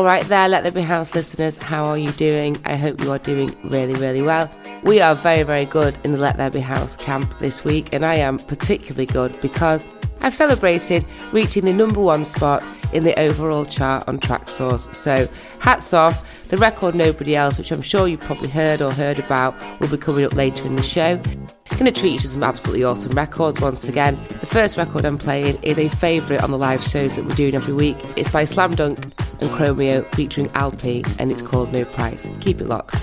All right, there, Let There Be House listeners, how are you doing? I hope you are doing really, really well. We are very, very good in the Let There Be House camp this week, and I am particularly good because I've celebrated reaching the number one spot in the overall chart on Traxsource. So, hats off. The record Nobody Else, which I'm sure you've probably heard or heard about, will be coming up later in the show. Going to treat you to some absolutely awesome records once again. The first record I'm playing is a favourite on the live shows that we're doing every week. It's by Slam Dunk and Chromeo featuring Alpi, and it's called No Price. Keep it locked.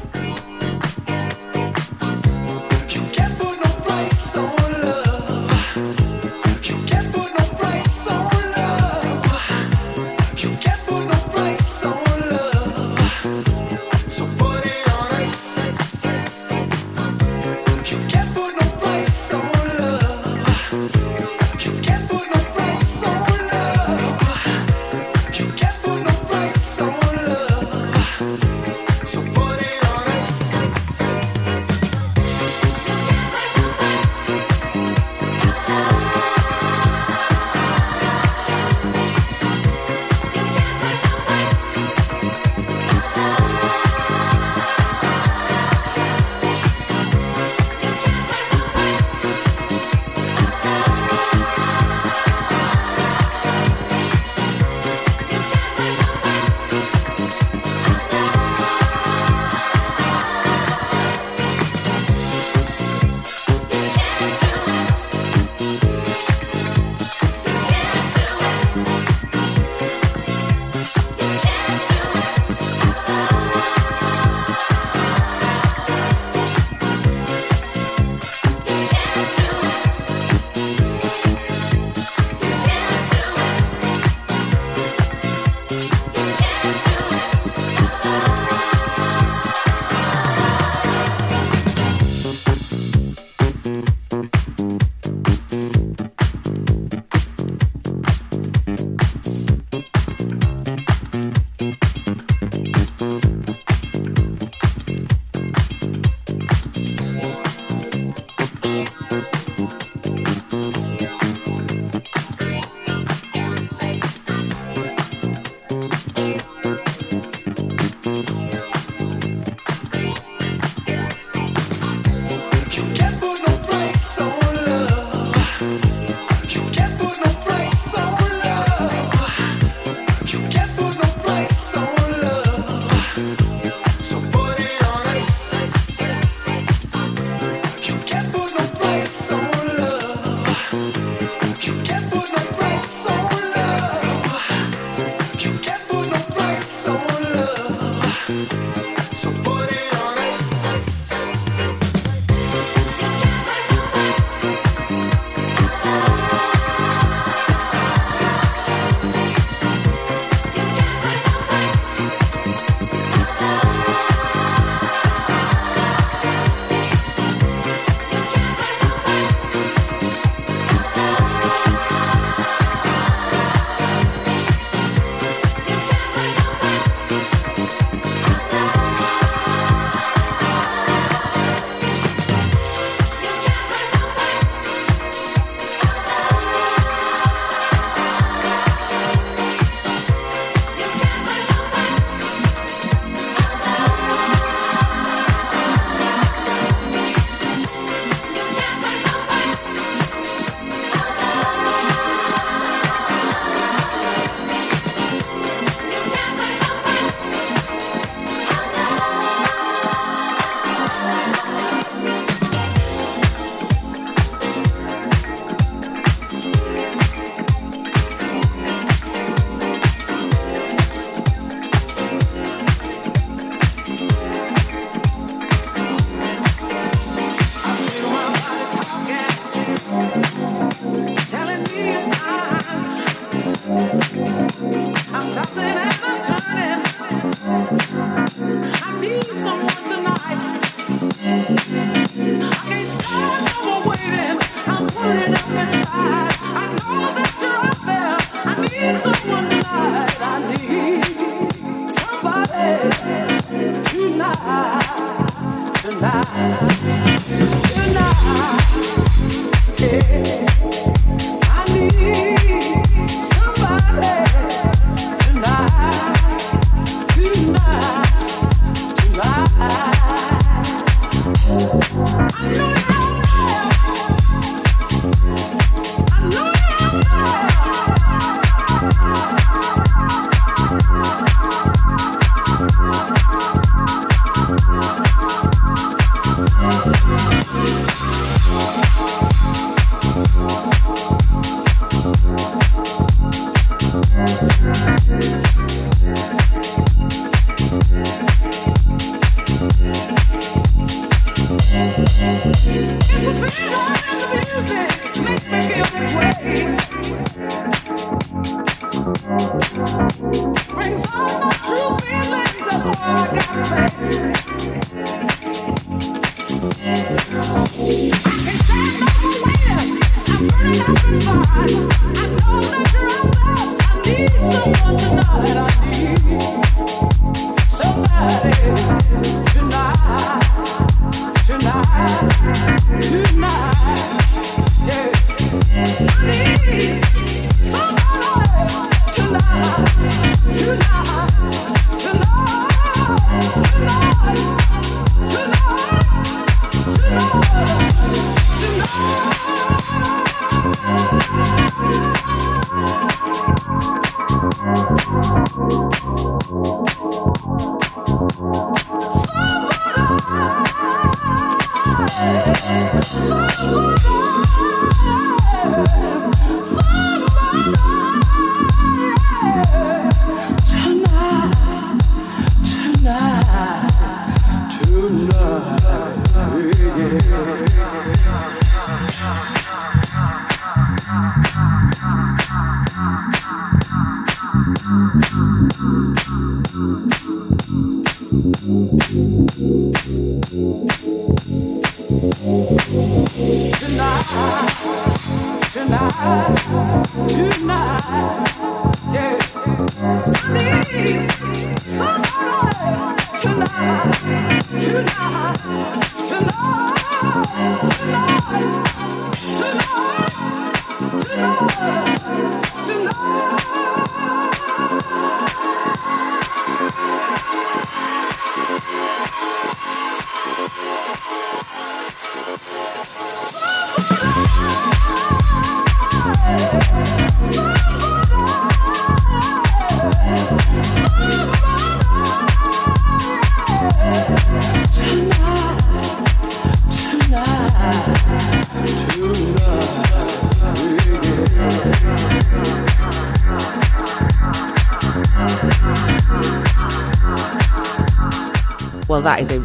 Well,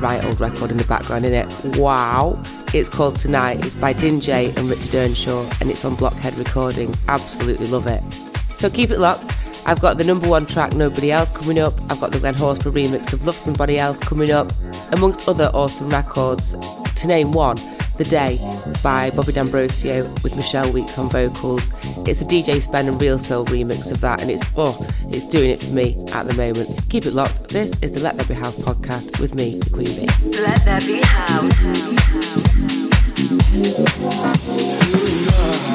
right old record in the background, isn't it? Wow. It's called Tonight. It's by Dinjay and Richard Earnshaw, and it's on Blockhead Recordings. Absolutely love it. So keep it locked. I've got the number one track, Nobody Else, coming up. I've got the Glenn Horsburgh remix of Love Somebody Else coming up, amongst other awesome records. To name one, The Day by Bobby D'Ambrosio with Michelle Weeks on vocals. It's a DJ Spen and Reelsoul remix of that, and it's, oh, it's doing it for me at the moment. Keep it locked. This is the Let There Be House podcast with me, the Queen Bee. Let There Be House.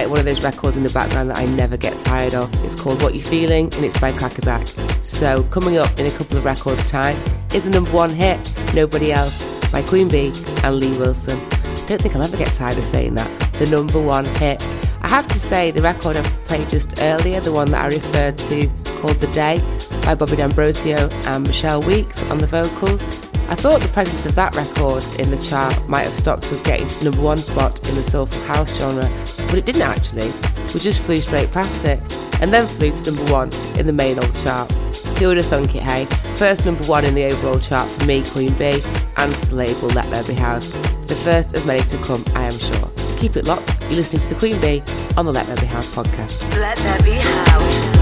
Alright, one of those records in the background that I never get tired of. It's called What You Feeling and it's by Crackazat. So, coming up in a couple of records' time is a number one hit, Nobody Else, by Queen Bee and Lee Wilson. Don't think I'll ever get tired of saying that. The number one hit. I have to say, the record I played just earlier, the one that I referred to called The Day by Bobby D'Ambrosio and Michelle Weeks on the vocals, I thought the presence of that record in the chart might have stopped us getting to the number one spot in the soulful house genre, but it didn't actually. We just flew straight past it, and then flew to number one in the main old chart. Who would have thunk it, hey? First number one in the overall chart for me, Queen Bee, and for the label Let There Be House. The first of many to come, I am sure. Keep it locked. You're listening to the Queen Bee on the Let There Be House podcast. Let there be house.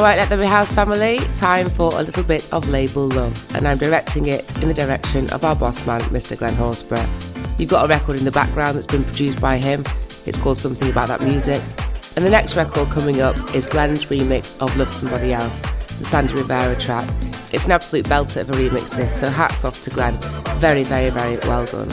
Alright, Let There Be House family, time for a little bit of label love, and I'm directing it in the direction of our boss man, Mr. Glenn Horsburgh. You've got a record in the background that's been produced by him, it's called Something About That Music. And the next record coming up is Glenn's remix of Love Somebody Else, the Sandy Rivera track. It's an absolute belter of a remix, this, so hats off to Glenn. Very, very, very well done.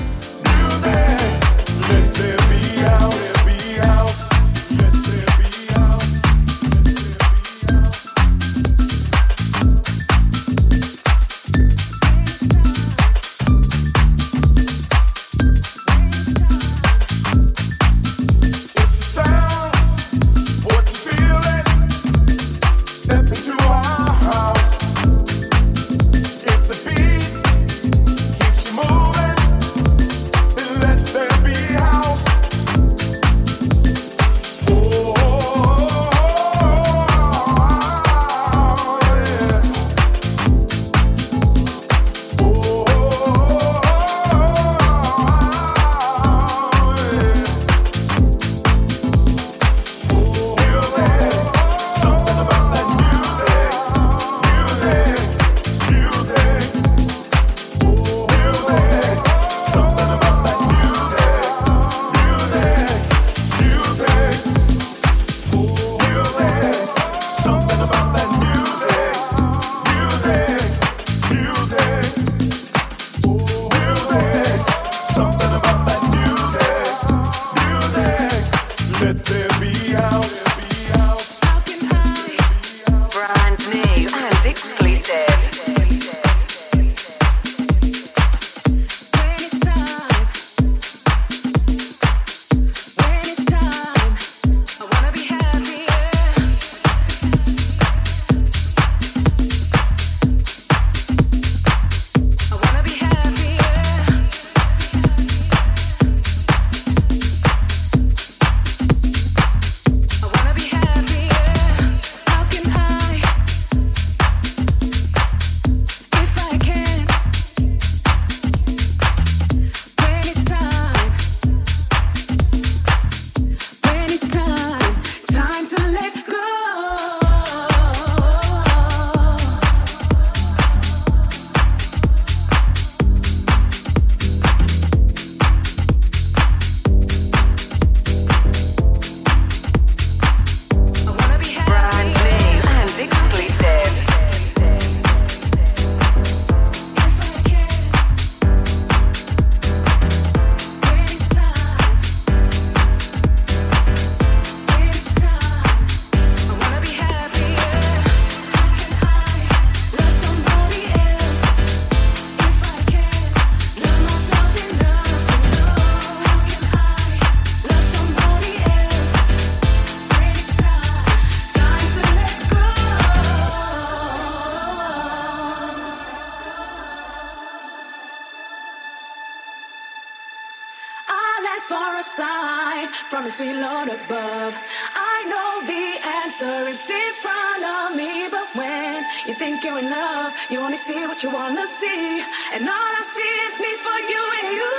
answer is in front of me. But when you think you're in love, you only see what you wanna see. And all I see is me for you and you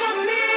for me.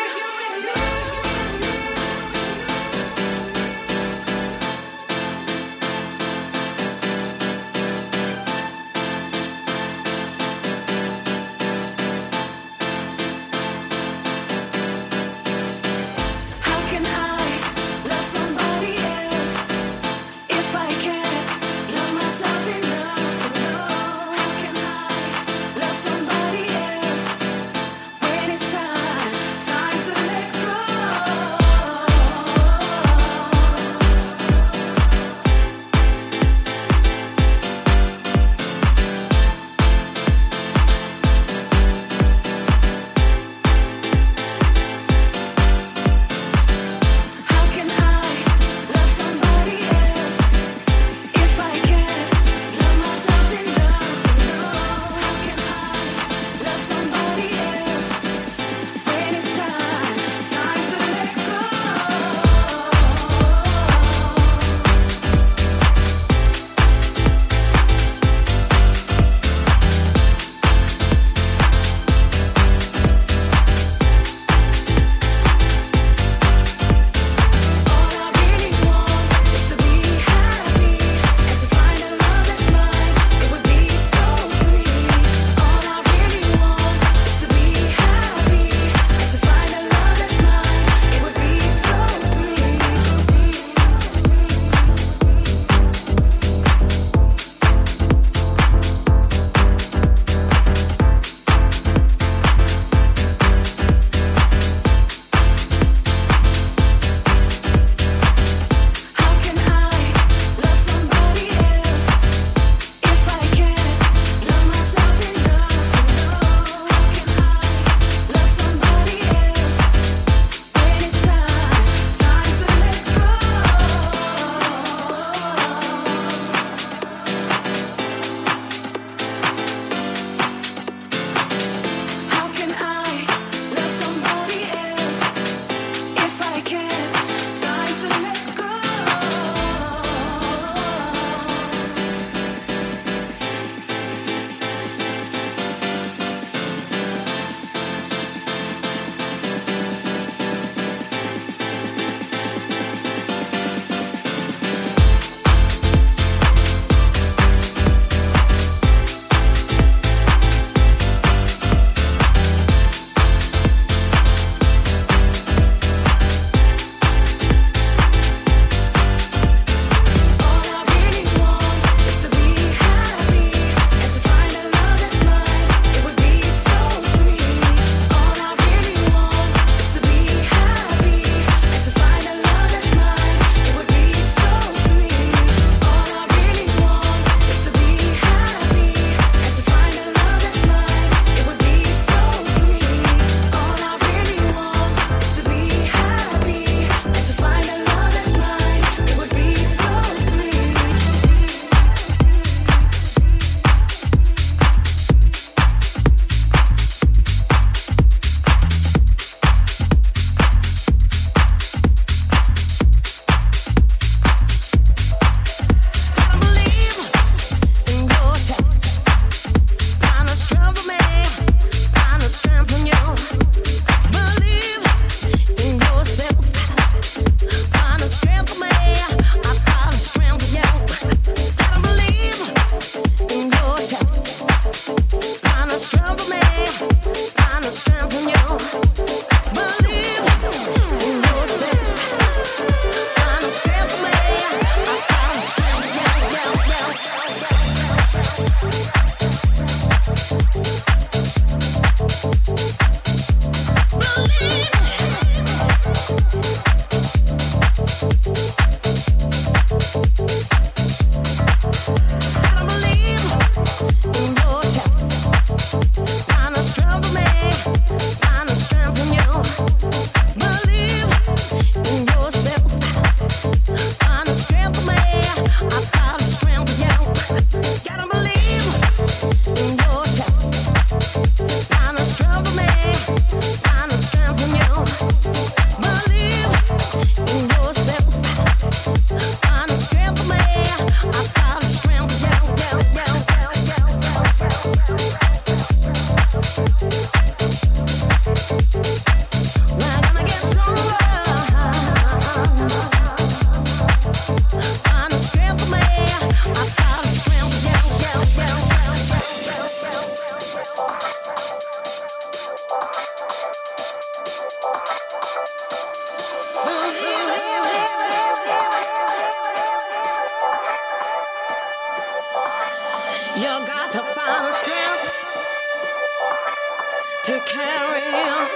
Yes,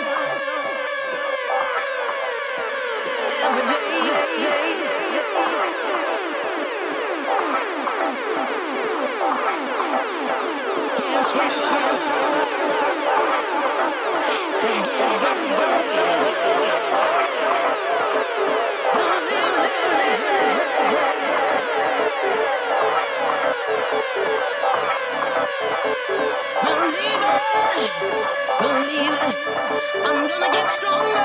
I'm going. Believe it, believe it. I'm gonna get stronger.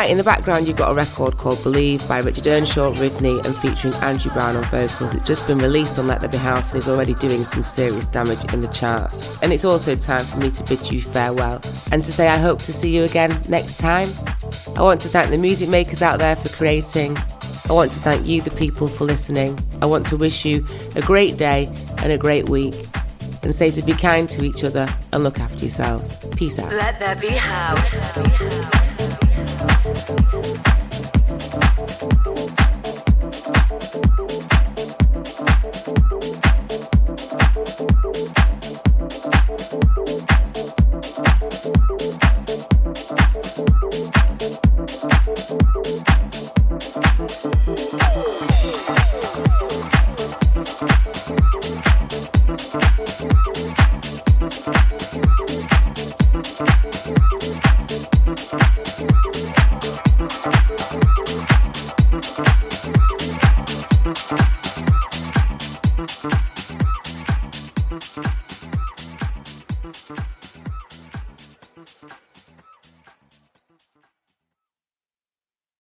Right, in the background, you've got a record called Believe by Richard Earnshaw, Rivney, and featuring Andrew Brown on vocals. It's just been released on Let There Be House and is already doing some serious damage in the charts. And it's also time for me to bid you farewell and to say I hope to see you again next time. I want to thank the music makers out there for creating. I want to thank you, the people, for listening. I want to wish you a great day and a great week and say to be kind to each other and look after yourselves. Peace out. Let there be house.